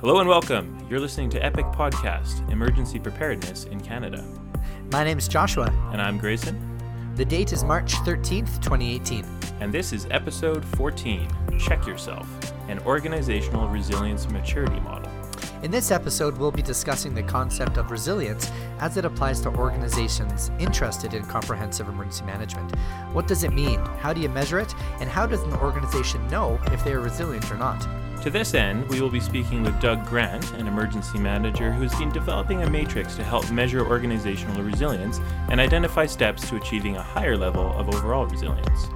Hello and welcome. You're listening to Epic Podcast Emergency Preparedness in Canada. My name is Joshua. And I'm Grayson. The date is March 13th, 2018. And this is episode 14 Check Yourself An Organizational Resilience Maturity Model. In this episode, we'll be discussing the concept of resilience as it applies to organizations interested in comprehensive emergency management. What does it mean? How do you measure it? And how does an organization know if they are resilient or not? To this end, we will be speaking with Doug Grant, an emergency manager who's been developing a matrix to help measure organizational resilience and identify steps to achieving a higher level of overall resilience.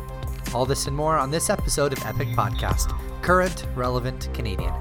All this and more on this episode of Epic Podcast Current, Relevant, Canadian.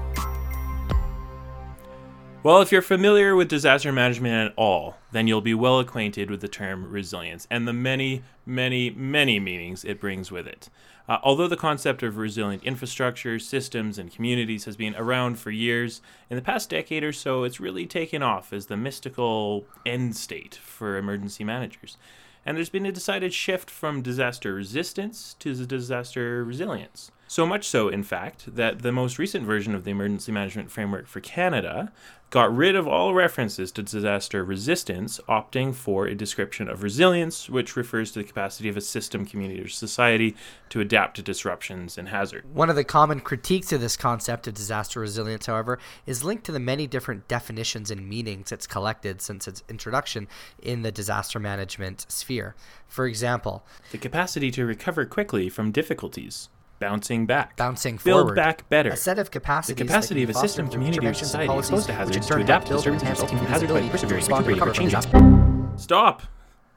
Well, if you're familiar with disaster management at all, then you'll be well acquainted with the term resilience and the many, many, many meanings it brings with it. Uh, although the concept of resilient infrastructure, systems, and communities has been around for years, in the past decade or so, it's really taken off as the mystical end state for emergency managers. And there's been a decided shift from disaster resistance to disaster resilience. So much so, in fact, that the most recent version of the Emergency Management Framework for Canada got rid of all references to disaster resistance, opting for a description of resilience, which refers to the capacity of a system, community, or society to adapt to disruptions and hazard. One of the common critiques of this concept of disaster resilience, however, is linked to the many different definitions and meanings it's collected since its introduction in the disaster management sphere. For example, the capacity to recover quickly from difficulties bouncing back, bouncing build back better. A set of capacities. The capacity of a system, community, or society exposed to hazards to adapt to disturbances resulting from hazards by persevering, recuperating, or changing. Stop.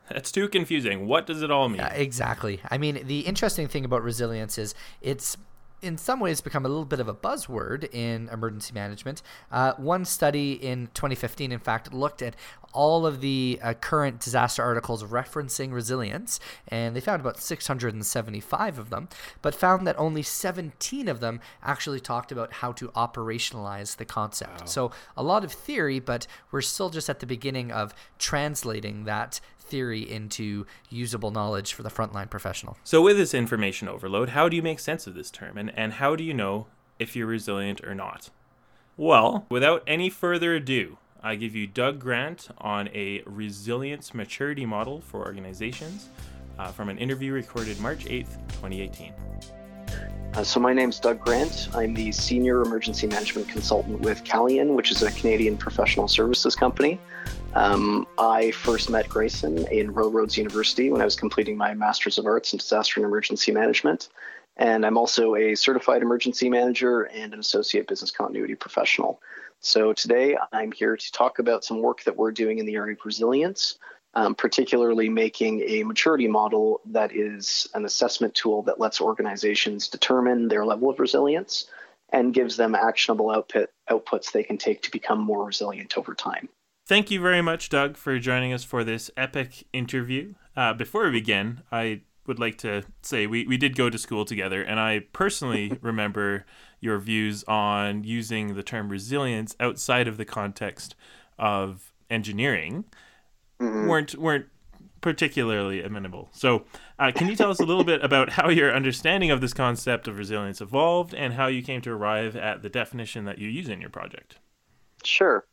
That's too confusing. What does it all mean? Yeah, exactly. I mean, the interesting thing about resilience is it's in some ways become a little bit of a buzzword in emergency management. Uh, one study in 2015, in fact, looked at all of the uh, current disaster articles referencing resilience, and they found about 675 of them, but found that only 17 of them actually talked about how to operationalize the concept. Wow. So a lot of theory, but we're still just at the beginning of translating that theory into usable knowledge for the frontline professional. So, with this information overload, how do you make sense of this term, and, and how do you know if you're resilient or not? Well, without any further ado, I give you Doug Grant on a resilience maturity model for organizations uh, from an interview recorded March 8th, 2018. Uh, so my name's Doug Grant. I'm the senior emergency management consultant with Calian, which is a Canadian professional services company. Um, I first met Grayson in Royal Roads University when I was completing my Master's of Arts in Disaster and Emergency Management. And I'm also a certified emergency manager and an associate business continuity professional. So today I'm here to talk about some work that we're doing in the area of resilience, um, particularly making a maturity model that is an assessment tool that lets organizations determine their level of resilience and gives them actionable output, outputs they can take to become more resilient over time. Thank you very much, Doug, for joining us for this epic interview. Uh, before we begin, I would like to say we, we did go to school together, and I personally remember your views on using the term resilience outside of the context of engineering mm-hmm. weren't weren't particularly amenable. So, uh, can you tell us a little bit about how your understanding of this concept of resilience evolved and how you came to arrive at the definition that you use in your project? Sure.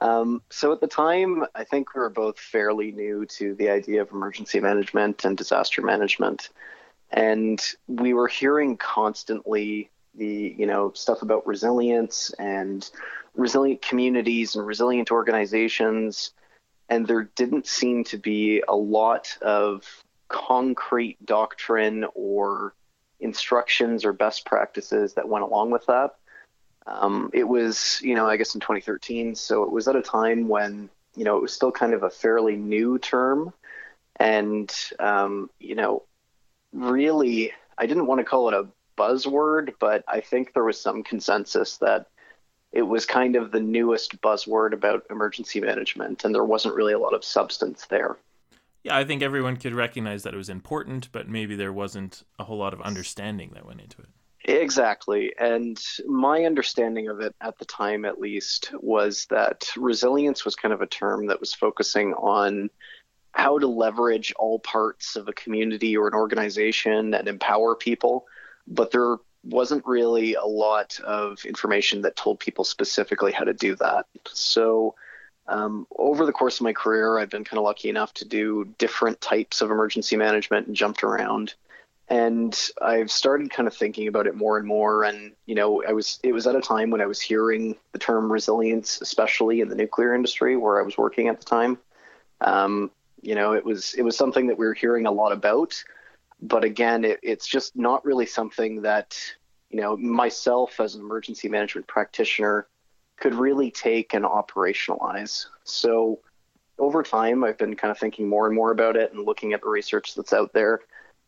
Um, so at the time, I think we were both fairly new to the idea of emergency management and disaster management, and we were hearing constantly the you know stuff about resilience and resilient communities and resilient organizations, and there didn't seem to be a lot of concrete doctrine or instructions or best practices that went along with that. Um, it was, you know, I guess in 2013. So it was at a time when, you know, it was still kind of a fairly new term. And, um, you know, really, I didn't want to call it a buzzword, but I think there was some consensus that it was kind of the newest buzzword about emergency management, and there wasn't really a lot of substance there. Yeah, I think everyone could recognize that it was important, but maybe there wasn't a whole lot of understanding that went into it. Exactly. And my understanding of it at the time, at least, was that resilience was kind of a term that was focusing on how to leverage all parts of a community or an organization and empower people. But there wasn't really a lot of information that told people specifically how to do that. So, um, over the course of my career, I've been kind of lucky enough to do different types of emergency management and jumped around. And I've started kind of thinking about it more and more. And, you know, I was, it was at a time when I was hearing the term resilience, especially in the nuclear industry where I was working at the time. Um, you know, it was, it was something that we were hearing a lot about. But again, it, it's just not really something that, you know, myself as an emergency management practitioner could really take and operationalize. So over time, I've been kind of thinking more and more about it and looking at the research that's out there.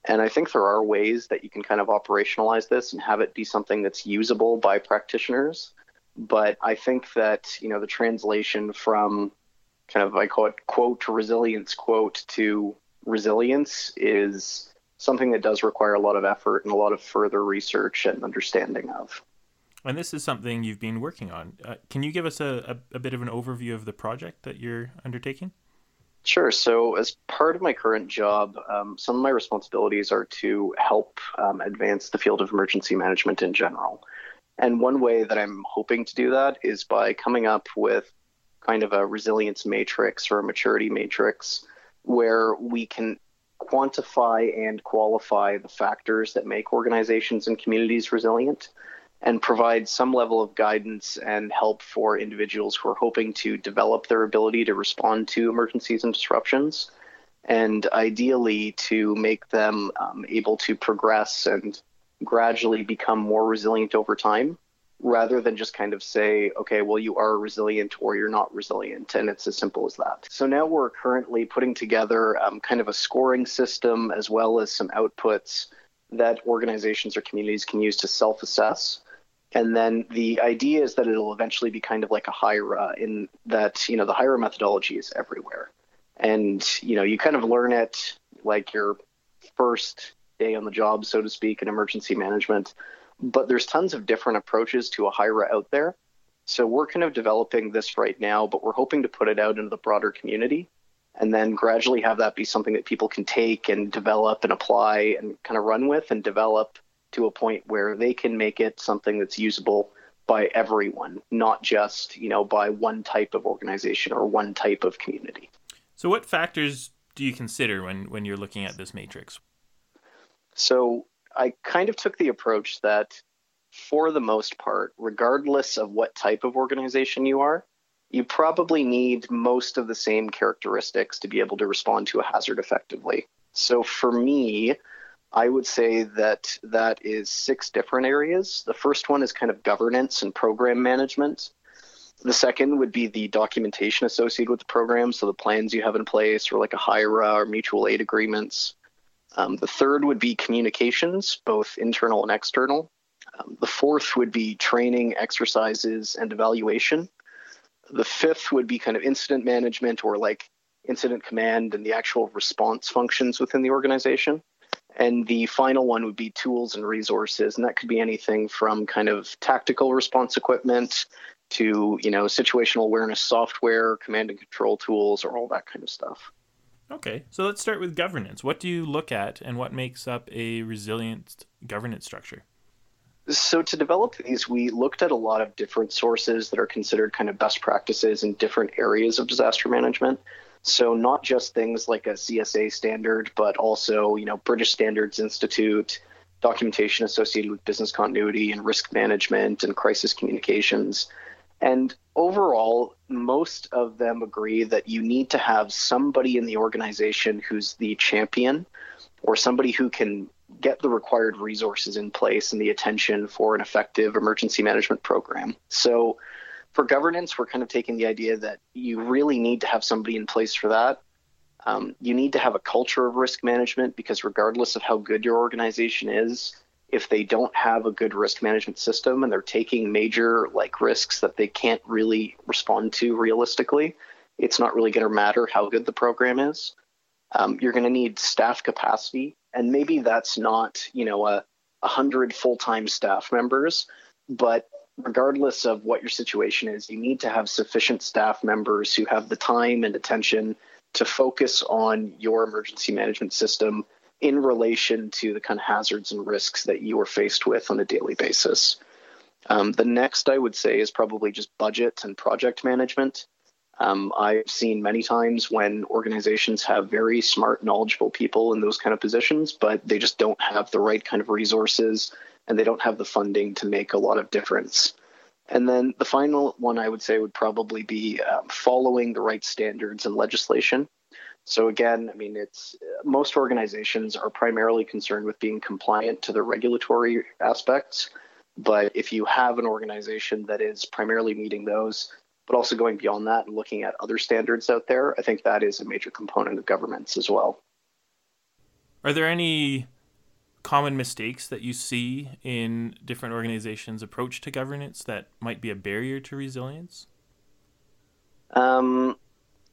And I think there are ways that you can kind of operationalize this and have it be something that's usable by practitioners. But I think that, you know, the translation from kind of, I call it quote resilience quote to resilience is something that does require a lot of effort and a lot of further research and understanding of. And this is something you've been working on. Uh, can you give us a, a, a, bit of an overview of the project that you're undertaking? Sure. So, as part of my current job, um, some of my responsibilities are to help um, advance the field of emergency management in general. And one way that I'm hoping to do that is by coming up with kind of a resilience matrix or a maturity matrix where we can quantify and qualify the factors that make organizations and communities resilient and provide some level of guidance and help for individuals who are hoping to develop their ability to respond to emergencies and disruptions, and ideally to make them um, able to progress and gradually become more resilient over time rather than just kind of say, okay, well, you are resilient or you're not resilient. And it's as simple as that. So now we're currently putting together um, kind of a scoring system as well as some outputs that organizations or communities can use to self assess and then the idea is that it'll eventually be kind of like a HIRA in that, you know, the HIRA methodology is everywhere. And, you know, you kind of learn it like your first day on the job, so to speak, in emergency management. But there's tons of different approaches to a HIRA out there. So we're kind of developing this right now, but we're hoping to put it out into the broader community and then gradually have that be something that people can take and develop and apply and kind of run with and develop to a point where they can make it something that's usable by everyone, not just, you know, by one type of organization or one type of community. So what factors do you consider when when you're looking at this matrix? So I kind of took the approach that for the most part, regardless of what type of organization you are, you probably need most of the same characteristics to be able to respond to a hazard effectively. So for me, I would say that that is six different areas. The first one is kind of governance and program management. The second would be the documentation associated with the program, so the plans you have in place, or like a HIRA or mutual aid agreements. Um, the third would be communications, both internal and external. Um, the fourth would be training, exercises, and evaluation. The fifth would be kind of incident management or like incident command and the actual response functions within the organization. And the final one would be tools and resources, and that could be anything from kind of tactical response equipment to you know situational awareness software, command and control tools, or all that kind of stuff. Okay, so let's start with governance. What do you look at, and what makes up a resilient governance structure? So, to develop these, we looked at a lot of different sources that are considered kind of best practices in different areas of disaster management. So not just things like a CSA standard, but also, you know, British Standards Institute, documentation associated with business continuity and risk management and crisis communications. And overall, most of them agree that you need to have somebody in the organization who's the champion or somebody who can get the required resources in place and the attention for an effective emergency management program. So for governance, we're kind of taking the idea that you really need to have somebody in place for that. Um, you need to have a culture of risk management because, regardless of how good your organization is, if they don't have a good risk management system and they're taking major like risks that they can't really respond to realistically, it's not really going to matter how good the program is. Um, you're going to need staff capacity, and maybe that's not you know a, a hundred full-time staff members, but regardless of what your situation is, you need to have sufficient staff members who have the time and attention to focus on your emergency management system in relation to the kind of hazards and risks that you are faced with on a daily basis. Um, the next I would say is probably just budget and project management. Um, I've seen many times when organizations have very smart, knowledgeable people in those kind of positions, but they just don't have the right kind of resources and they don't have the funding to make a lot of difference. And then the final one I would say would probably be um, following the right standards and legislation. So again, I mean, it's most organizations are primarily concerned with being compliant to the regulatory aspects. But if you have an organization that is primarily meeting those, but also going beyond that and looking at other standards out there, I think that is a major component of governance as well. Are there any common mistakes that you see in different organizations' approach to governance that might be a barrier to resilience? Um,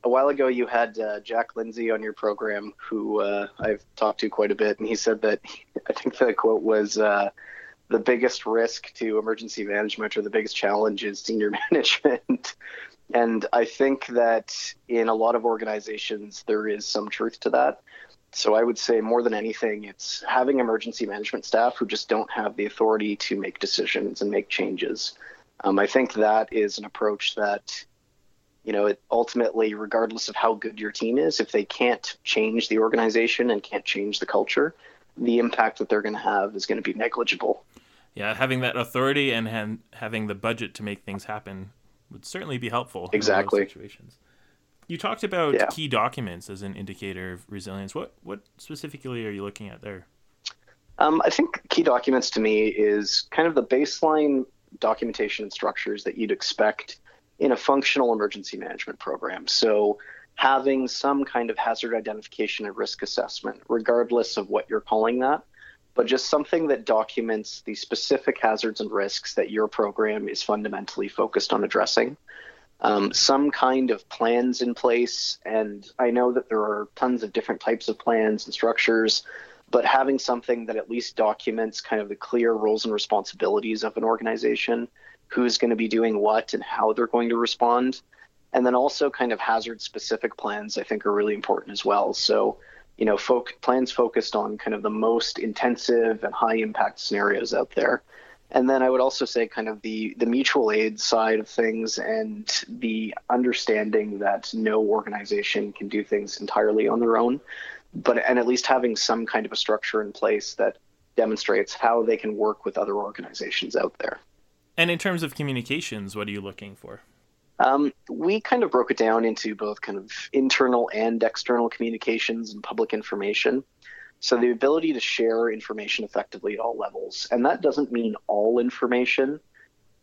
a while ago, you had uh, Jack Lindsay on your program, who uh, I've talked to quite a bit, and he said that I think the quote was uh, the biggest risk to emergency management or the biggest challenge is senior management. and I think that in a lot of organizations, there is some truth to that. So I would say more than anything, it's having emergency management staff who just don't have the authority to make decisions and make changes. Um, I think that is an approach that, you know, it ultimately, regardless of how good your team is, if they can't change the organization and can't change the culture, the impact that they're going to have is going to be negligible. Yeah, having that authority and ha- having the budget to make things happen would certainly be helpful. Exactly. situations. You talked about yeah. key documents as an indicator of resilience. What what specifically are you looking at there? Um, I think key documents to me is kind of the baseline documentation and structures that you'd expect in a functional emergency management program. So having some kind of hazard identification and risk assessment, regardless of what you're calling that, but just something that documents the specific hazards and risks that your program is fundamentally focused on addressing um, some kind of plans in place. And I know that there are tons of different types of plans and structures, but having something that at least documents kind of the clear roles and responsibilities of an organization, who's going to be doing what and how they're going to respond. And then also kind of hazard specific plans, I think, are really important as well. So, you know, folk, plans focused on kind of the most intensive and high impact scenarios out there. And then I would also say kind of the the mutual aid side of things and the understanding that no organization can do things entirely on their own, but and at least having some kind of a structure in place that demonstrates how they can work with other organizations out there. And in terms of communications, what are you looking for? Um, we kind of broke it down into both kind of internal and external communications and public information. So the ability to share information effectively at all levels, and that doesn't mean all information.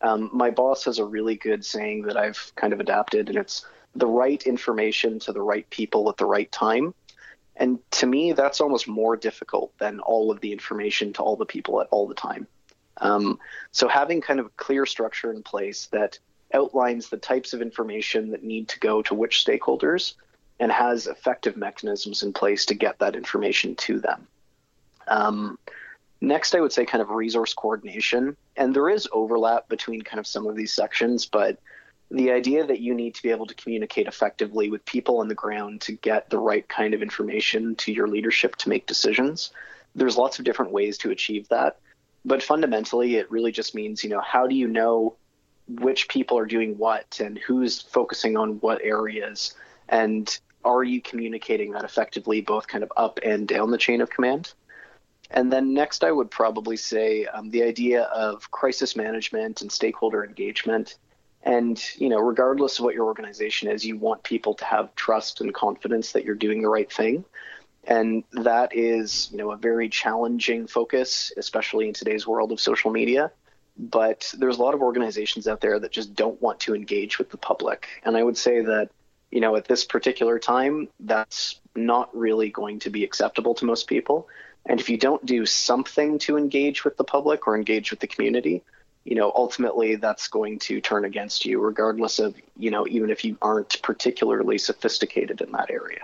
Um, my boss has a really good saying that I've kind of adapted, and it's the right information to the right people at the right time. And to me, that's almost more difficult than all of the information to all the people at all the time. Um, so having kind of a clear structure in place that outlines the types of information that need to go to which stakeholders and has effective mechanisms in place to get that information to them. Um, next, I would say kind of resource coordination. And there is overlap between kind of some of these sections, but the idea that you need to be able to communicate effectively with people on the ground to get the right kind of information to your leadership to make decisions. There's lots of different ways to achieve that. But fundamentally, it really just means, you know, how do you know which people are doing what and who's focusing on what areas? And are you communicating that effectively, both kind of up and down the chain of command? And then next, I would probably say um, the idea of crisis management and stakeholder engagement. And you know, regardless of what your organization is, you want people to have trust and confidence that you're doing the right thing. And that is, you know, a very challenging focus, especially in today's world of social media. But there's a lot of organizations out there that just don't want to engage with the public. And I would say that you know, at this particular time, that's not really going to be acceptable to most people. And if you don't do something to engage with the public or engage with the community, you know, ultimately that's going to turn against you, regardless of, you know, even if you aren't particularly sophisticated in that area.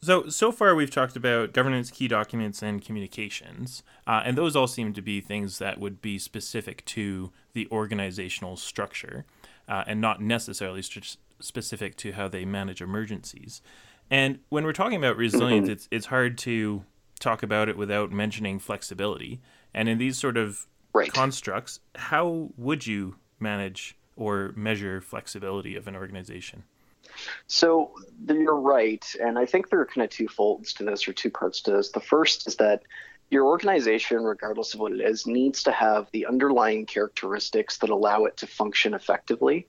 So, so far we've talked about governance, key documents, and communications. Uh, and those all seem to be things that would be specific to the organizational structure uh, and not necessarily st- specific to how they manage emergencies. And when we're talking about resilience, mm-hmm. it's it's hard to talk about it without mentioning flexibility. And in these sort of right. constructs, how would you manage or measure flexibility of an organization? So you're right, and I think there are kind of two folds to this or two parts to this. The first is that your organization, regardless of what it is, needs to have the underlying characteristics that allow it to function effectively.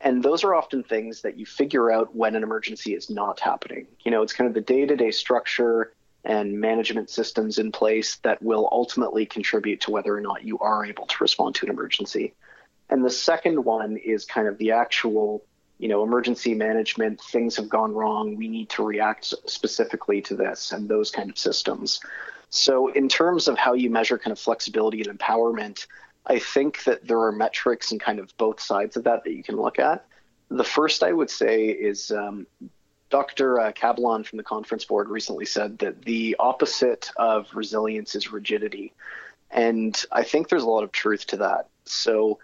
And those are often things that you figure out when an emergency is not happening. You know, it's kind of the day to day structure and management systems in place that will ultimately contribute to whether or not you are able to respond to an emergency. And the second one is kind of the actual, you know, emergency management. Things have gone wrong. We need to react specifically to this and those kind of systems. So, in terms of how you measure kind of flexibility and empowerment, I think that there are metrics and kind of both sides of that that you can look at. The first I would say is um, Dr. Uh, from the conference board recently said that the opposite of resilience is rigidity. And I think there's a lot of truth to that. So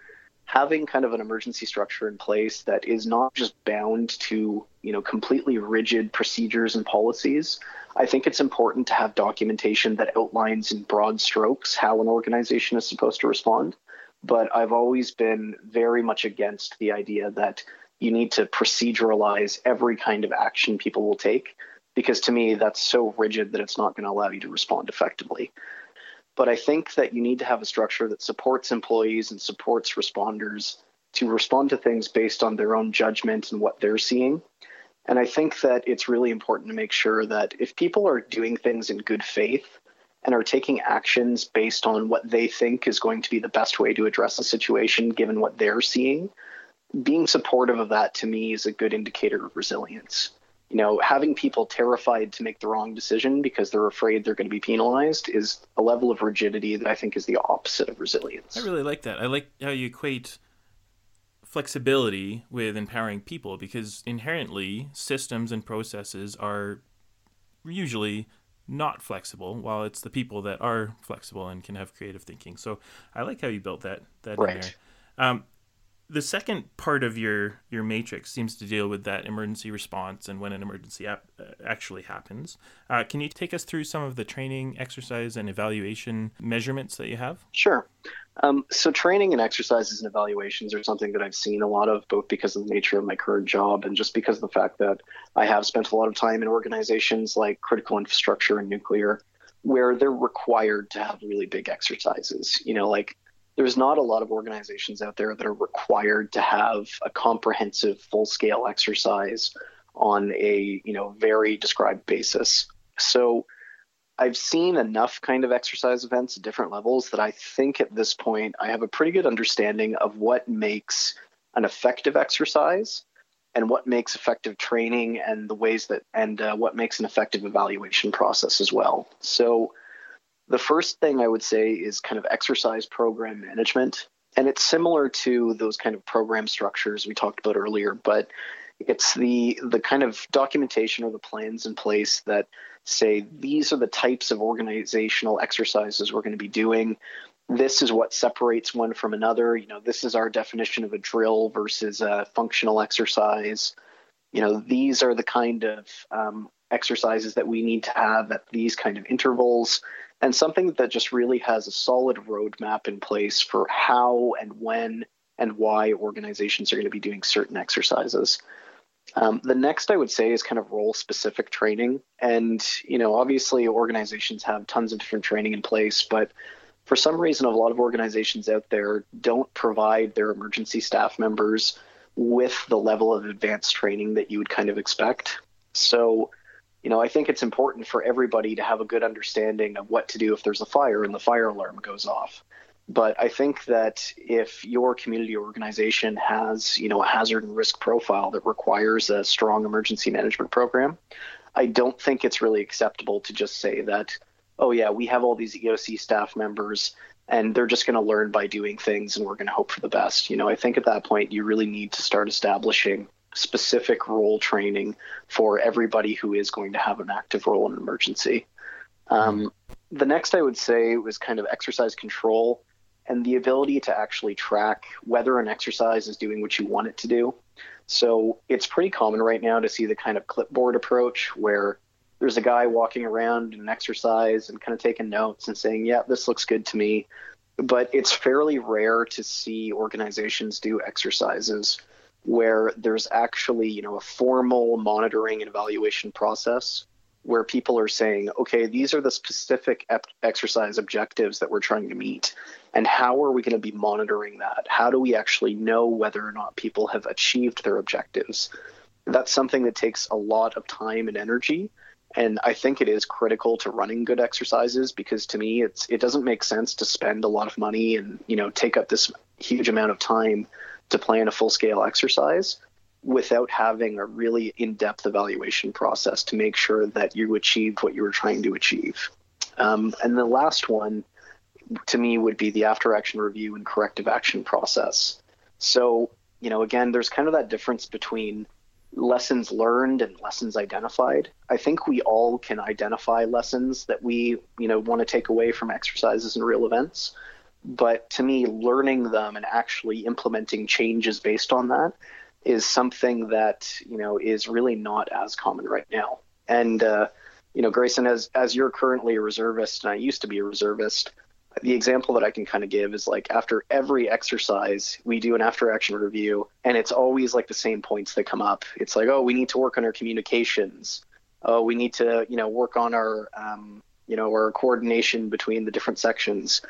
having kind of an emergency structure in place that is not just bound to, you know, completely rigid procedures and policies, I think it's important to have documentation that outlines in broad strokes how an organization is supposed to respond. But I've always been very much against the idea that you need to proceduralize every kind of action people will take because to me that's so rigid that it's not going to allow you to respond effectively. But I think that you need to have a structure that supports employees and supports responders to respond to things based on their own judgment and what they're seeing. And I think that it's really important to make sure that if people are doing things in good faith and are taking actions based on what they think is going to be the best way to address a situation given what they're seeing, being supportive of that to me is a good indicator of resilience. You know, having people terrified to make the wrong decision because they're afraid they're going to be penalized is a level of rigidity that I think is the opposite of resilience. I really like that. I like how you equate flexibility with empowering people because inherently systems and processes are usually not flexible while it's the people that are flexible and can have creative thinking so i like how you built that that right. in there um, the second part of your your matrix seems to deal with that emergency response and when an emergency ap- uh, actually happens. Uh, can you take us through some of the training, exercise, and evaluation measurements that you have? Sure. Um, so training and exercises and evaluations are something that I've seen a lot of, both because of the nature of my current job and just because of the fact that I have spent a lot of time in organizations like critical infrastructure and nuclear, where they're required to have really big exercises. You know, like there's not a lot of organizations out there that are required to have a comprehensive full scale exercise on a you know very described basis. So i've seen enough kind of exercise events at different levels that i think at this point i have a pretty good understanding of what makes an effective exercise and what makes effective training and the ways that and uh, what makes an effective evaluation process as well. So the first thing I would say is kind of exercise program management. And it's similar to those kind of program structures we talked about earlier, but it's the the kind of documentation or the plans in place that say these are the types of organizational exercises we're going to be doing. This is what separates one from another. You know, this is our definition of a drill versus a functional exercise. You know, these are the kind of um, exercises that we need to have at these kind of intervals and something that just really has a solid roadmap in place for how and when and why organizations are going to be doing certain exercises. Um, the next I would say is kind of role specific training. And, you know, obviously organizations have tons of different training in place, but for some reason, a lot of organizations out there don't provide their emergency staff members with the level of advanced training that you would kind of expect. So, you know, I think it's important for everybody to have a good understanding of what to do if there's a fire and the fire alarm goes off. But I think that if your community organization has, you know, a hazard and risk profile that requires a strong emergency management program, I don't think it's really acceptable to just say that, oh yeah, we have all these EOC staff members and they're just going to learn by doing things and we're going to hope for the best. You know, I think at that point you really need to start establishing specific role training for everybody who is going to have an active role in an emergency. Um, the next I would say was kind of exercise control and the ability to actually track whether an exercise is doing what you want it to do. So it's pretty common right now to see the kind of clipboard approach where there's a guy walking around in an exercise and kind of taking notes and saying, yeah, this looks good to me. But it's fairly rare to see organizations do exercises where there's actually, you know, a formal monitoring and evaluation process where people are saying, okay, these are the specific ep- exercise objectives that we're trying to meet. And how are we going to be monitoring that? How do we actually know whether or not people have achieved their objectives? That's something that takes a lot of time and energy. And I think it is critical to running good exercises because to me, it's it doesn't make sense to spend a lot of money and you know take up this huge amount of time to plan a full scale exercise without having a really in-depth evaluation process to make sure that you achieved what you were trying to achieve. Um, and the last one, to me, would be the after-action review and corrective action process. So, you know, again, there's kind of that difference between lessons learned and lessons identified. I think we all can identify lessons that we, you know, want to take away from exercises and real events. But to me, learning them and actually implementing changes based on that is something that you know is really not as common right now. And uh, you know, Grayson, as as you're currently a reservist, and I used to be a reservist, the example that I can kind of give is like after every exercise, we do an after action review, and it's always like the same points that come up. It's like, oh, we need to work on our communications. Oh, we need to, you know, work on our, um, you know, our coordination between the different sections.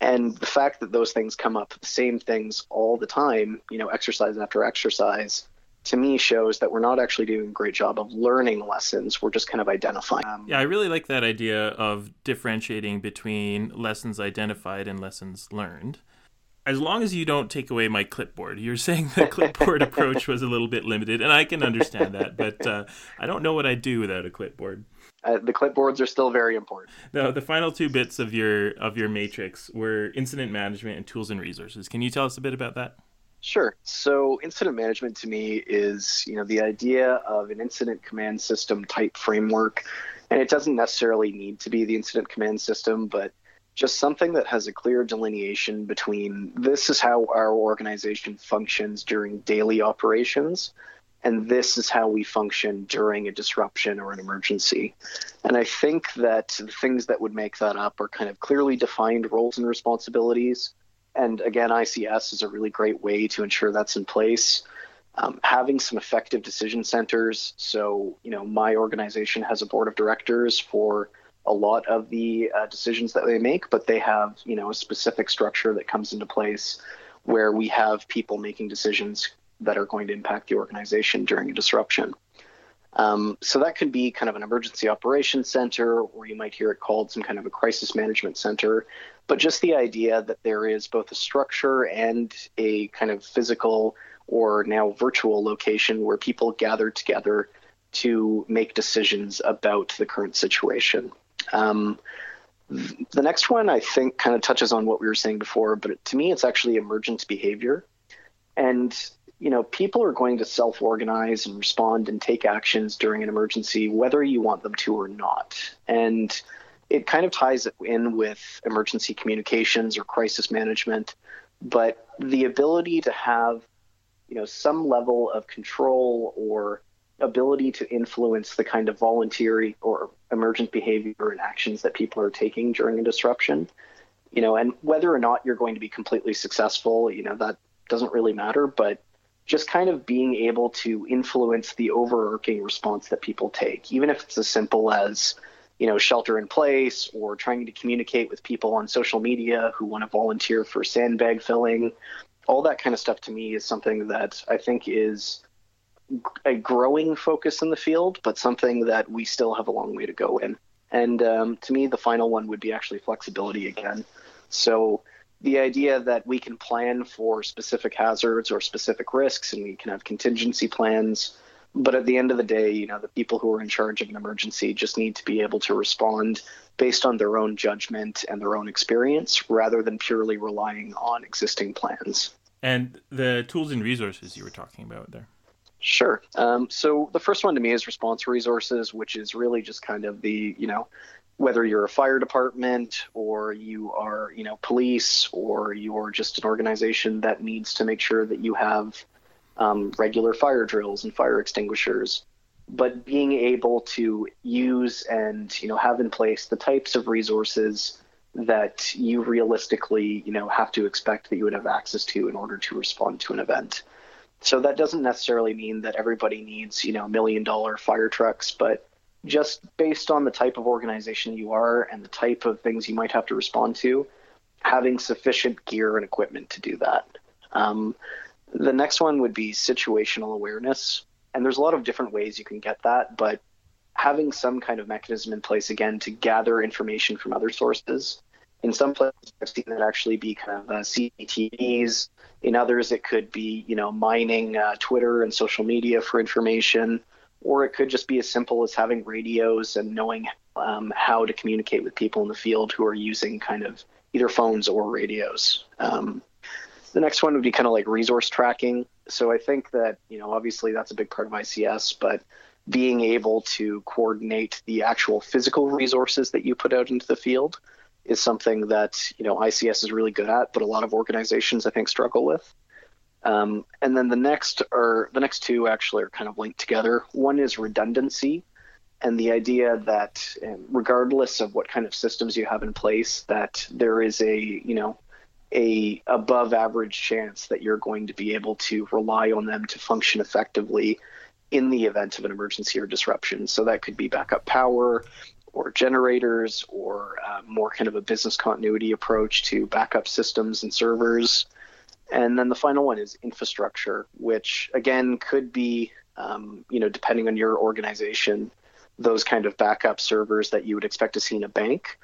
And the fact that those things come up, the same things all the time, you know, exercise after exercise, to me shows that we're not actually doing a great job of learning lessons. We're just kind of identifying. Yeah, I really like that idea of differentiating between lessons identified and lessons learned. As long as you don't take away my clipboard, you're saying the clipboard approach was a little bit limited, and I can understand that, but uh, I don't know what I'd do without a clipboard uh, the clipboards are still very important. No, the final two bits of your of your matrix were incident management and tools and resources. Can you tell us a bit about that? Sure. So incident management to me is, you know, the idea of an incident command system type framework. And it doesn't necessarily need to be the incident command system, but just something that has a clear delineation between this is how our organization functions during daily operations and this is how we function during a disruption or an emergency. And I think that the things that would make that up are kind of clearly defined roles and responsibilities. And again, ICS is a really great way to ensure that's in place. Um, having some effective decision centers. So, you know, my organization has a board of directors for a lot of the uh, decisions that they make, but they have, you know, a specific structure that comes into place where we have people making decisions that are going to impact the organization during a disruption. Um, so that could be kind of an emergency operations center, or you might hear it called some kind of a crisis management center. But just the idea that there is both a structure and a kind of physical or now virtual location where people gather together to make decisions about the current situation. Um, the next one I think kind of touches on what we were saying before, but to me it's actually emergent behavior. And you know, people are going to self organize and respond and take actions during an emergency, whether you want them to or not. And it kind of ties in with emergency communications or crisis management. But the ability to have, you know, some level of control or ability to influence the kind of voluntary or emergent behavior and actions that people are taking during a disruption, you know, and whether or not you're going to be completely successful, you know, that doesn't really matter. But just kind of being able to influence the overarching response that people take, even if it's as simple as, you know, shelter in place or trying to communicate with people on social media who want to volunteer for sandbag filling. All that kind of stuff to me is something that I think is a growing focus in the field, but something that we still have a long way to go in. And um, to me, the final one would be actually flexibility again. So the idea that we can plan for specific hazards or specific risks and we can have contingency plans. But at the end of the day you know the people who are in charge of an emergency just need to be able to respond based on their own judgment and their own experience rather than purely relying on existing plans. And the tools and resources you were talking about there. Sure. Um, so the first one to me is response resources, which is really just kind of the, you know, whether you're a fire department or you are, you know, police or you're just an organization that needs to make sure that you have um, regular fire drills and fire extinguishers. but being able to use and you know have in place the types of resources that you realistically you know have to expect that you would have access to in order to respond to an event. So that doesn't necessarily mean that everybody needs you know million dollar fire trucks, but just based on the type of organization you are and the type of things you might have to respond to, having sufficient gear and equipment to do that. Um, the next one would be situational awareness. And there's a lot of different ways you can get that, but having some kind of mechanism in place again to gather information from other sources. In some places, I've seen that actually be kind of uh. In others, it could be you know mining uh, Twitter and social media for information, or it could just be as simple as having radios and knowing um, how to communicate with people in the field who are using kind of either phones or radios. Um, the next one would be kind of like resource tracking. So I think that, you know, obviously that's a big part of ICS, but being able to coordinate the actual physical resources that you put out into the field is something that, you know, ICS is really good at, but a lot of organizations I think struggle with. Um, and then the next or the next two actually are kind of linked together. One is redundancy and the idea that um, regardless of what kind of systems you have in place that there is a you know a above average chance that you're going to be able to rely on them to function effectively in the event of an emergency or disruption. So that could be backup power or generators or uh, more kind of a business continuity approach to backup systems and servers. And then the final one is infrastructure, which again could be, um, you know, depending on your organization, those kind of backup servers that you would expect to see in a bank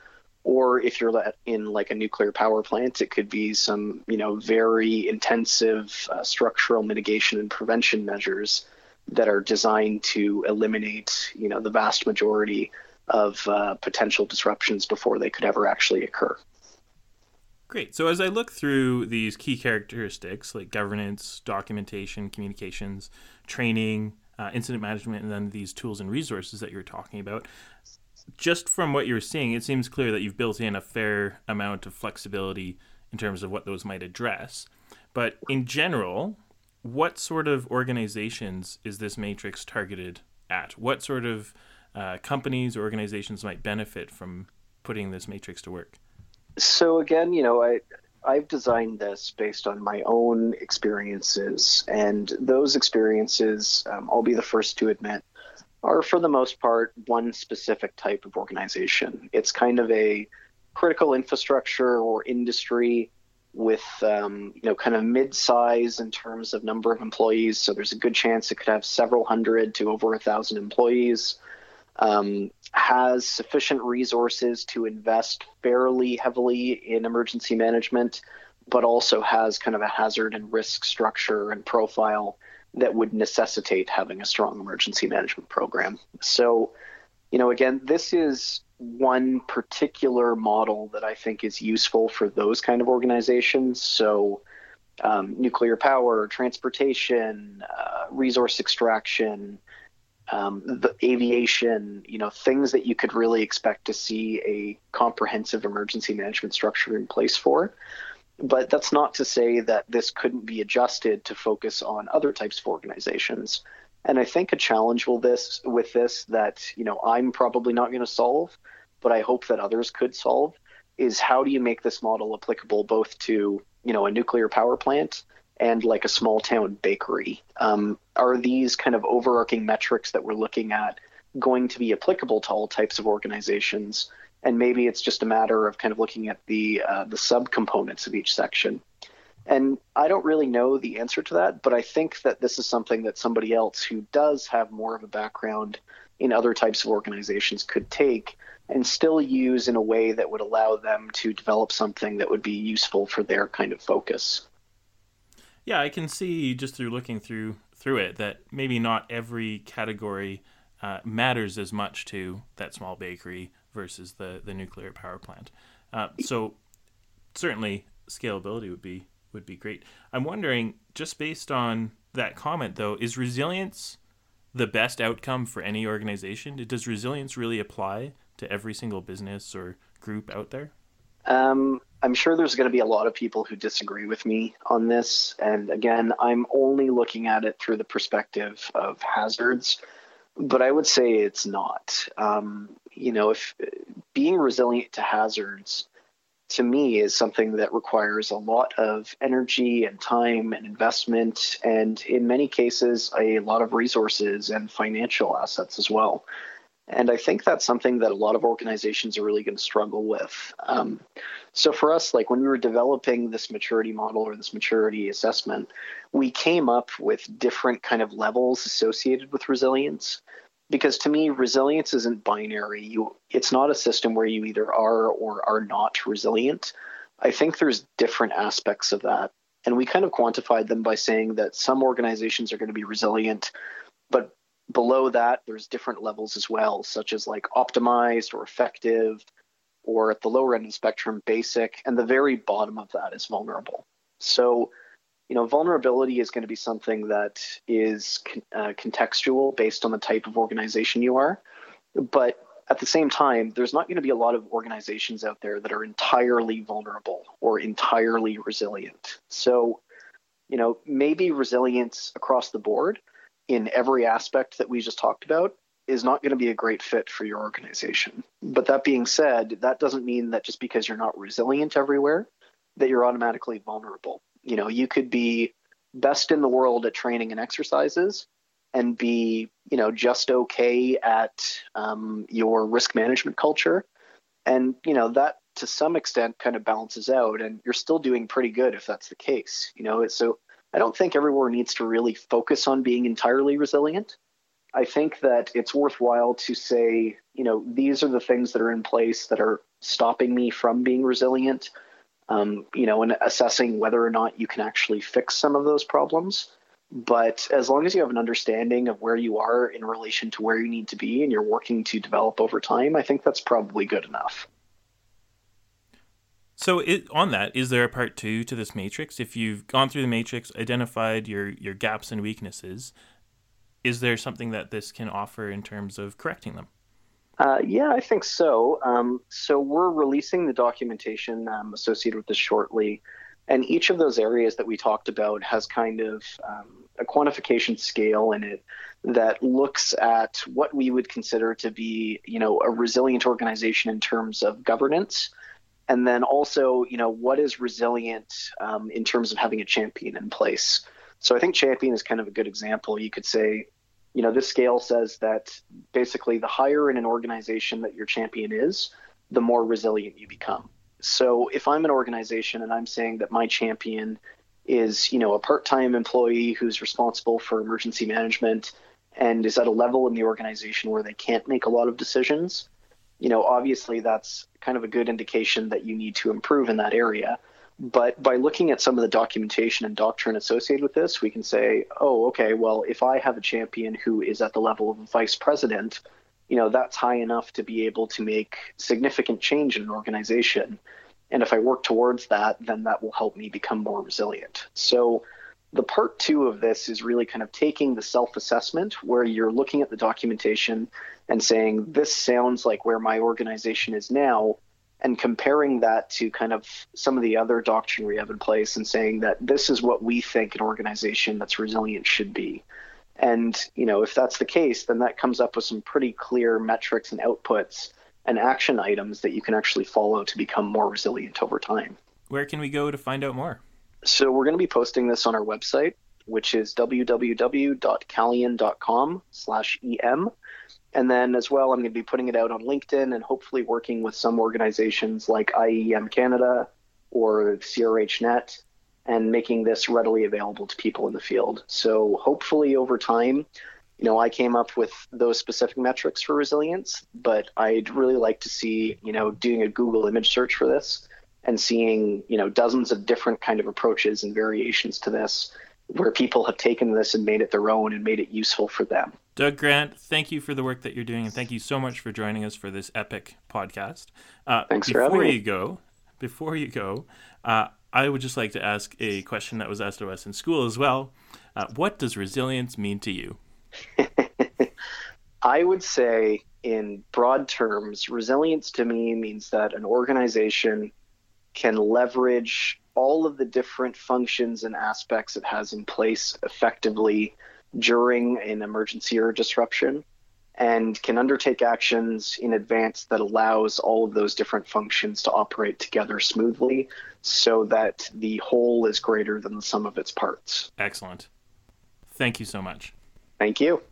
or if you're in like a nuclear power plant, it could be some you know very intensive uh, structural mitigation and prevention measures that are designed to eliminate you know the vast majority of uh, potential disruptions before they could ever actually occur. Great. So as I look through these key characteristics like governance, documentation, communications, training, uh, incident management, and then these tools and resources that you're talking about, just from what you're seeing, it seems clear that you've built in a fair amount of flexibility in terms of what those might address. But in general, what sort of organizations is this matrix targeted at? What sort of uh, companies or organizations might benefit from putting this matrix to work? So again, you know, I I've designed this based on my own experiences, and those experiences, um, I'll be the first to admit, are for the most part one specific type of organization. It's kind of a critical infrastructure or industry with um, you know kind of mid-size in terms of number of employees. So there's a good chance it could have several hundred to over a thousand employees. Um, has sufficient resources to invest fairly heavily in emergency management, but also has kind of a hazard and risk structure and profile that would necessitate having a strong emergency management program. So, you know, again, this is one particular model that I think is useful for those kind of organizations. So, um, nuclear power, transportation, uh, resource extraction, um, the aviation, you know, things that you could really expect to see a comprehensive emergency management structure in place for. But that's not to say that this couldn't be adjusted to focus on other types of organizations. And I think a challenge will this with this that you know I'm probably not going to solve, but I hope that others could solve is how do you make this model applicable both to you know a nuclear power plant and like a small town bakery? Um, are these kind of overarching metrics that we're looking at going to be applicable to all types of organizations? and maybe it's just a matter of kind of looking at the uh, the subcomponents of each section. And I don't really know the answer to that, but I think that this is something that somebody else who does have more of a background in other types of organizations could take and still use in a way that would allow them to develop something that would be useful for their kind of focus. Yeah, I can see just through looking through through it that maybe not every category uh, matters as much to that small bakery versus the the nuclear power plant. Uh, so certainly scalability would be would be great. I'm wondering, just based on that comment though, is resilience the best outcome for any organization? Does resilience really apply to every single business or group out there? Um, I'm sure there's going to be a lot of people who disagree with me on this. And again, I'm only looking at it through the perspective of hazards. but I would say it's not. Um, you know, if being resilient to hazards to me is something that requires a lot of energy and time and investment, and in many cases, a lot of resources and financial assets as well. And I think that's something that a lot of organizations are really going to struggle with. Um, so for us, like when we were developing this maturity model or this maturity assessment, we came up with different kind of levels associated with resilience. Because to me, resilience isn't binary. You, it's not a system where you either are or are not resilient. I think there's different aspects of that. And we kind of quantified them by saying that some organizations are going to be resilient, but below that, there's different levels as well, such as like optimized or effective, or at the lower end of the spectrum, basic. And the very bottom of that is vulnerable. So, you know, vulnerability is going to be something that is uh, contextual based on the type of organization you are. But at the same time, there's not going to be a lot of organizations out there that are entirely vulnerable or entirely resilient. So, you know, maybe resilience across the board in every aspect that we just talked about is not going to be a great fit for your organization. But that being said, that doesn't mean that just because you're not resilient everywhere, that you're automatically vulnerable. You know, you could be best in the world at training and exercises and be, you know, just okay at um, your risk management culture. And, you know, that to some extent kind of balances out and you're still doing pretty good if that's the case. You know, so I don't think everywhere needs to really focus on being entirely resilient. I think that it's worthwhile to say, you know, these are the things that are in place that are stopping me from being resilient, um, you know, and assessing whether or not you can actually fix some of those problems. But as long as you have an understanding of where you are in relation to where you need to be and you're working to develop over time, I think that's probably good enough. So it, on that, is there a part two to this matrix? If you've gone through the matrix, identified your your gaps and weaknesses, is there something that this can offer in terms of correcting them? Uh, yeah, I think so. Um, so we're releasing the documentation um, associated with this shortly, and each of those areas that we talked about has kind of um, a quantification scale in it that looks at what we would consider to be, you know, a resilient organization in terms of governance and then also, you know, what is resilient um, in terms of having a champion in place. So I think champion is kind of a good example. You could say, you know, this scale says that basically the higher in an organization that your champion is, the more resilient you become. So if I'm an organization and I'm saying that my champion is, you know, a part-time employee who's responsible for emergency management and is at a level in the organization where they can't make a lot of decisions, you know, obviously that's kind of a good indication that you need to improve in that area. But by looking at some of the documentation and doctrine associated with this, we can say, oh, okay, well, if I have a champion who is at the level of a vice president, you know, that's high enough to be able to make significant change in an organization. And if I work towards that, then that will help me become more resilient. So the part two of this is really kind of taking the self assessment where you're looking at the documentation and saying, this sounds like where my organization is now, and comparing that to kind of some of the other doctrine we have in place and saying that this is what we think an organization that's resilient should be. And, you know, if that's the case, then that comes up with some pretty clear metrics and outputs and action items that you can actually follow to become more resilient over time. Where can we go to find out more? So we're going to be posting this on our website, which is www.calian.com slash em. And then as well, I'm going to be putting it out on LinkedIn and hopefully working with some organizations like IEM Canada or CRHNet and making this readily available to people in the field. So hopefully over time, you know, I came up with those specific metrics for resilience, but I'd really like to see, you know, doing a Google image search for this and seeing you know dozens of different kind of approaches and variations to this where people have taken this and made it their own and made it useful for them. Doug Grant, thank you for the work that you're doing, and thank you so much for joining us for this epic podcast. Uh, Thanks for having me. Before you go, before you go, uh, I would just like to ask a question that was asked of us in school as well. Uh, what does resilience mean to you? I would say, in broad terms, resilience to me means that an organization can leverage all of the different functions and aspects it has in place effectively during an emergency or disruption and can undertake actions in advance that allows all of those different functions to operate together smoothly so that the whole is greater than the sum of its parts. Excellent. Thank you so much. Thank you.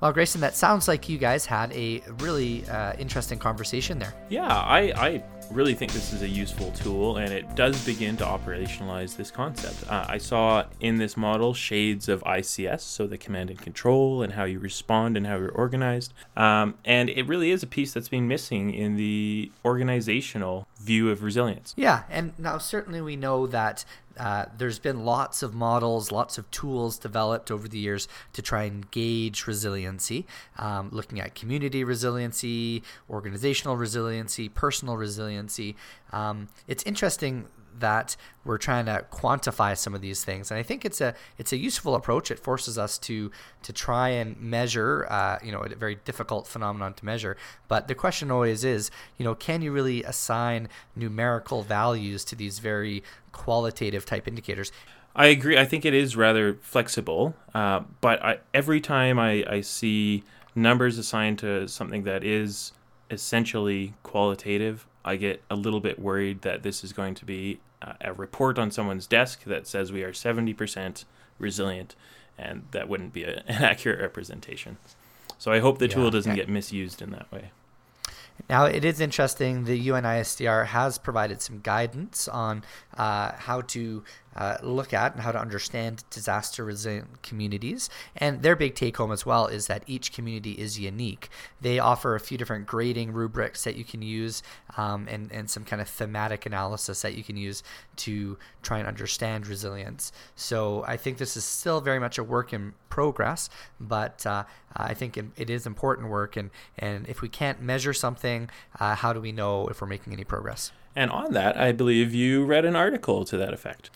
Well, Grayson, that sounds like you guys had a really uh, interesting conversation there. Yeah, I, I really think this is a useful tool and it does begin to operationalize this concept. Uh, I saw in this model shades of ICS, so the command and control and how you respond and how you're organized. Um, and it really is a piece that's been missing in the organizational view of resilience. Yeah, and now certainly we know that uh, there's been lots of models, lots of tools developed over the years to try and gauge resiliency, um, looking at community resiliency, organizational resiliency, personal resiliency. Um, it's interesting that we're trying to quantify some of these things, and I think it's a it's a useful approach. It forces us to to try and measure, uh, you know, a very difficult phenomenon to measure. But the question always is, you know, can you really assign numerical values to these very qualitative type indicators? I agree. I think it is rather flexible, uh, but I, every time I, I see numbers assigned to something that is essentially qualitative, I get a little bit worried that this is going to be uh, a report on someone's desk that says we are 70% resilient, and that wouldn't be a, an accurate representation. So I hope the yeah, tool doesn't get misused in that way. Now, it is interesting. The UNISDR has provided some guidance on uh, how to uh, look at and how to understand disaster resilient communities. And their big take home as well is that each community is unique. They offer a few different grading rubrics that you can use um, and, and some kind of thematic analysis that you can use to try and understand resilience. So I think this is still very much a work in progress, but uh, I think it is important work. And, and if we can't measure something, uh, how do we know if we're making any progress? And on that, I believe you read an article to that effect.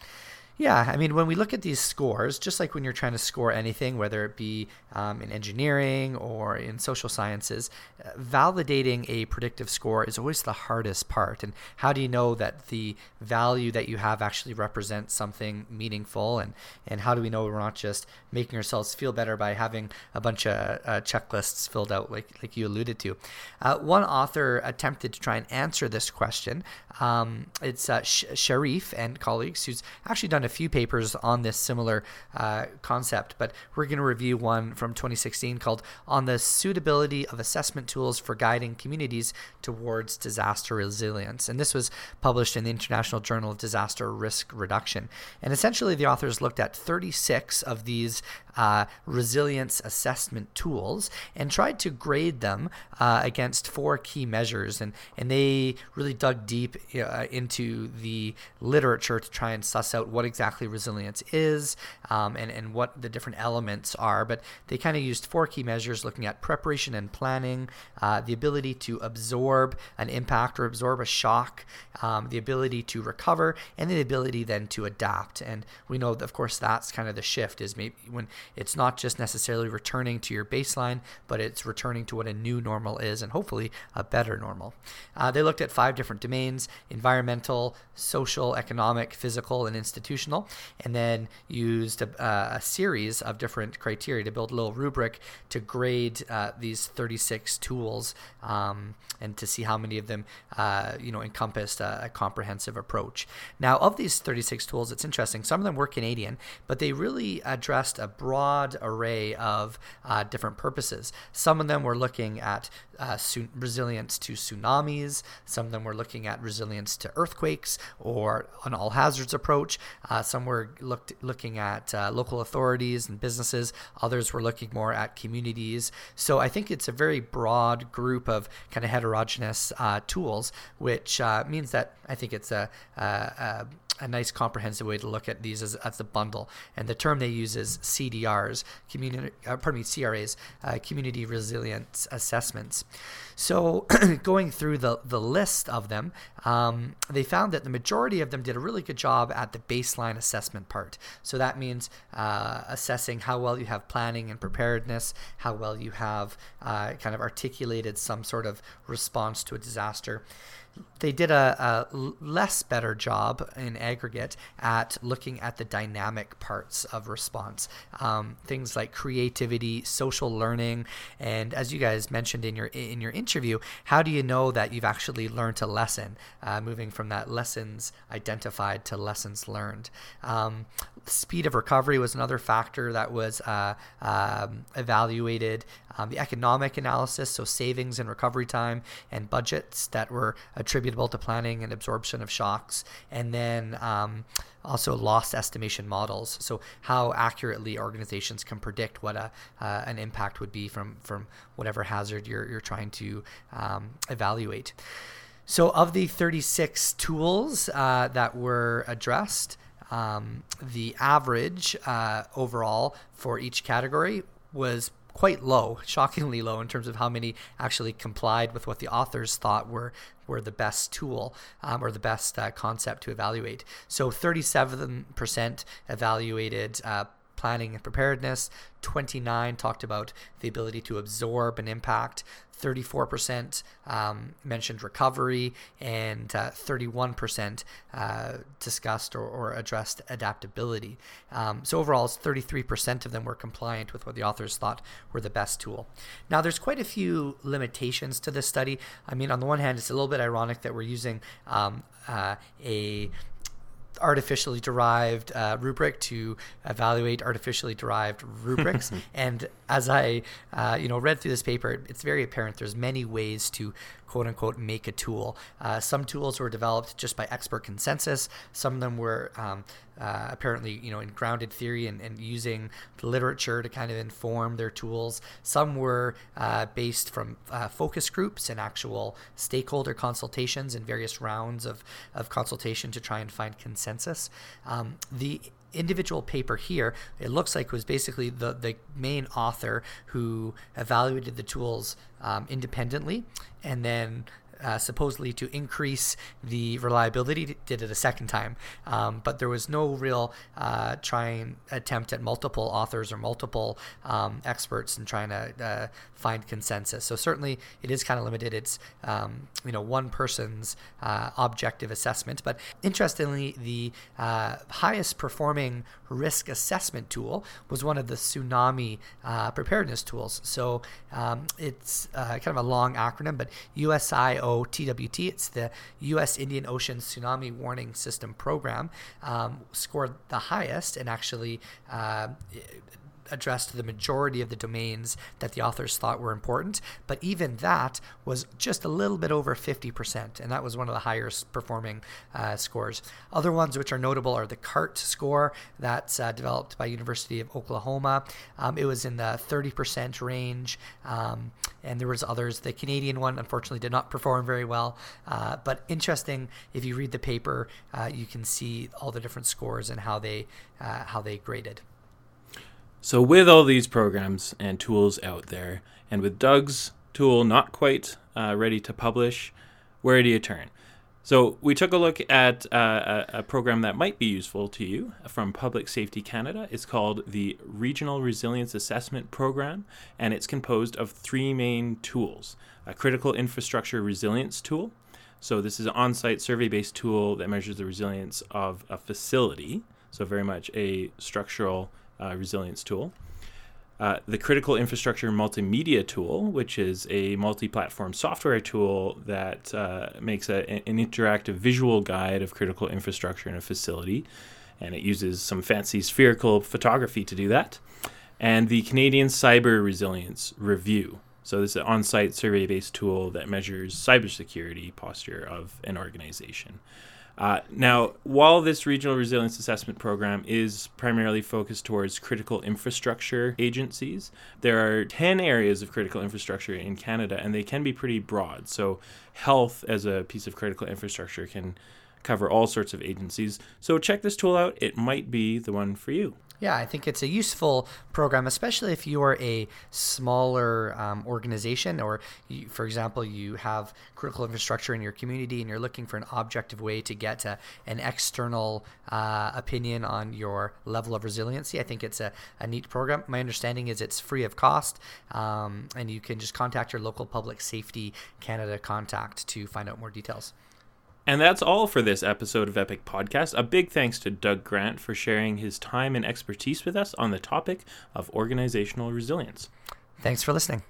Yeah, I mean, when we look at these scores, just like when you're trying to score anything, whether it be um, in engineering or in social sciences, uh, validating a predictive score is always the hardest part. And how do you know that the value that you have actually represents something meaningful? And, and how do we know we're not just making ourselves feel better by having a bunch of uh, checklists filled out, like, like you alluded to? Uh, one author attempted to try and answer this question. Um, it's uh, Sh- Sharifi and colleagues who's actually done a few papers on this similar uh, concept, but we're going to review one from 2016 called On the Suitability of Assessment Tools for Guiding Communities Towards Disaster Resilience. And this was published in the International Journal of Disaster Risk Reduction. And essentially, the authors looked at 36 of these uh, resilience assessment tools and tried to grade them uh, against four key measures. And, and they really dug deep uh, into the literature to try and suss out what exactly resilience is um, and, and what the different elements are. But they kind of used four key measures looking at preparation and planning, uh, the ability to absorb an impact or absorb a shock, um, the ability to recover, and the ability then to adapt. And we know, of course, that's kind of the shift is maybe when it's not just necessarily returning to your baseline, but it's returning to what a new normal is and hopefully a better normal. Uh, they looked at five different domains environmental, social, economic, physical, and institutional, and then used a, uh, a series of different criteria to build a little rubric to grade uh, these 36 tools um, and to see how many of them uh, you know encompassed a, a comprehensive approach. Now, of these 36 tools, it's interesting. Some of them were Canadian, but they really addressed a broad array of uh, different purposes. Some of them were looking at uh, su- resilience to tsunamis. Some of them were looking at resilience to earthquakes or an all hazards approach. Uh, some were looked, looking at uh, local authorities and businesses. Others were looking more at communities. So I think it's a very broad group of kind of heterogeneous uh, tools, which uh, means that I think it's a, a, a a nice comprehensive way to look at these as, as a bundle. And the term they use is CDRs, community, uh, pardon me, CRAs, uh, community resilience assessments. So going through the, the list of them, um, they found that the majority of them did a really good job at the baseline assessment part. So that means uh, assessing how well you have planning and preparedness, how well you have uh, kind of articulated some sort of response to a disaster. They did a, a, less better job in aggregate at looking at the dynamic parts of response, um, things like creativity, social learning, and as you guys mentioned in your in your interview, how do you know that you've actually learned a lesson, uh, moving from that lessons identified to lessons learned. Um, speed of recovery was another factor that was uh, um, evaluated. Um, the economic analysis, so savings and recovery time and budgets that were attributable to planning and absorption of shocks, and then um, also loss estimation models. So how accurately organizations can predict what a uh, an impact would be from from whatever hazard you're you're trying to um, evaluate. So, of the 36 tools uh, that were addressed, um, the average uh, overall for each category was quite low, shockingly low in terms of how many actually complied with what the authors thought were were the best tool um, or the best uh, concept to evaluate. So 37% evaluated uh, planning and preparedness. 29 talked about the ability to absorb an impact. 34% um, mentioned recovery, and uh, 31% uh, discussed or, or, addressed adaptability. Um, so overall, 33% of them were compliant with what the authors thought were the best tool. Now, there's quite a few limitations to this study. I mean, on the one hand, it's a little bit ironic that we're using um, uh, a artificially derived uh, rubric to evaluate artificially derived rubrics. and as I, uh, you know, read through this paper, it's very apparent there's many ways to quote unquote make a tool. Uh, some tools were developed just by expert consensus. Some of them were um, uh, apparently, you know, in grounded theory and, and, using the literature to kind of inform their tools. Some were uh, based from uh, focus groups and actual stakeholder consultations and various rounds of, of consultation to try and find consensus. Um, the individual paper here, it looks like was basically the, the main author who evaluated the tools um, independently and then uh, supposedly to increase the reliability, did it a second time. Um, but there was no real uh, trying attempt at multiple authors or multiple um, experts and trying to uh, find consensus. So certainly it is kind of limited. It's um, you know one person's uh, objective assessment. But interestingly, the uh, highest performing risk assessment tool was one of the tsunami uh, preparedness tools. So um, it's kind of a long acronym, but USIO TWT. It's the U.S. Indian Ocean Tsunami Warning System Program. Um, scored the highest and actually uh, addressed the majority of the domains that the authors thought were important, but even that was just a little bit over 50%, and that was one of the highest performing uh, scores. Other ones which are notable are the CART score that's uh, developed by University of Oklahoma. Um, it was in the 30% range, um, and there was others. The Canadian one, unfortunately, did not perform very well, uh, but interesting. If you read the paper, uh, you can see all the different scores and how they uh, how they graded. So, with all these programs and tools out there, and with Doug's tool not quite uh, ready to publish, where do you turn? So, we took a look at uh, a, a, program that might be useful to you from Public Safety Canada. It's called the Regional Resilience Assessment Program, and it's composed of three main tools a critical infrastructure resilience tool. So, this is an on site survey based tool that measures the resilience of a facility. So, very much a structural uh, resilience tool. Uh, the Critical Infrastructure Multimedia Tool, which is a multi platform software tool that uh, makes a, an interactive visual guide of critical infrastructure in a facility. And it uses some fancy spherical photography to do that. And the Canadian Cyber Resilience Review. So, this is an on site survey based tool that measures cybersecurity posture of an organization. Uh, now, while this regional resilience assessment program is primarily focused towards critical infrastructure agencies, there are 10 areas of critical infrastructure in Canada, and they can be pretty broad. So, health as a piece of critical infrastructure can cover all sorts of agencies. So, check this tool out, it might be the one for you. Yeah, I think it's a useful program, especially if you are a smaller um, organization, or you, for example, you have critical infrastructure in your community and you're looking for an objective way to get a, an external uh, opinion on your level of resiliency. I think it's a, a neat program. My understanding is it's free of cost, um, and you can just contact your local Public Safety Canada contact to find out more details. And that's all for this episode of Epic Podcast. A big thanks to Doug Grant for sharing his time and expertise with us on the topic of organizational resilience. Thanks for listening.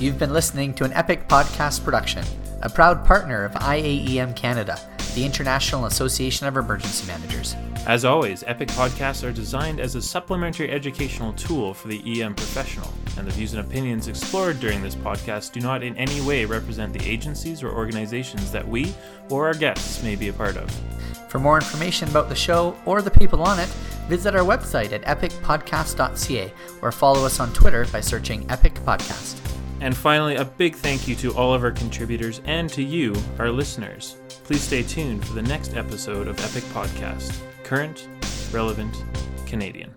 You've been listening to an Epic Podcast production, a proud partner of IAEM Canada, the International Association of Emergency Managers. As always, Epic Podcasts are designed as a supplementary educational tool for the EM professional, and the views and opinions explored during this podcast do not in any way represent the agencies or organizations that we or our guests may be a part of. For more information about the show or the people on it, visit our website at epicpodcast.ca or follow us on Twitter by searching Epic Podcast. And finally, a big thank you to all of our contributors and to you, our listeners. Please stay tuned for the next episode of Epic Podcast current, relevant, Canadian.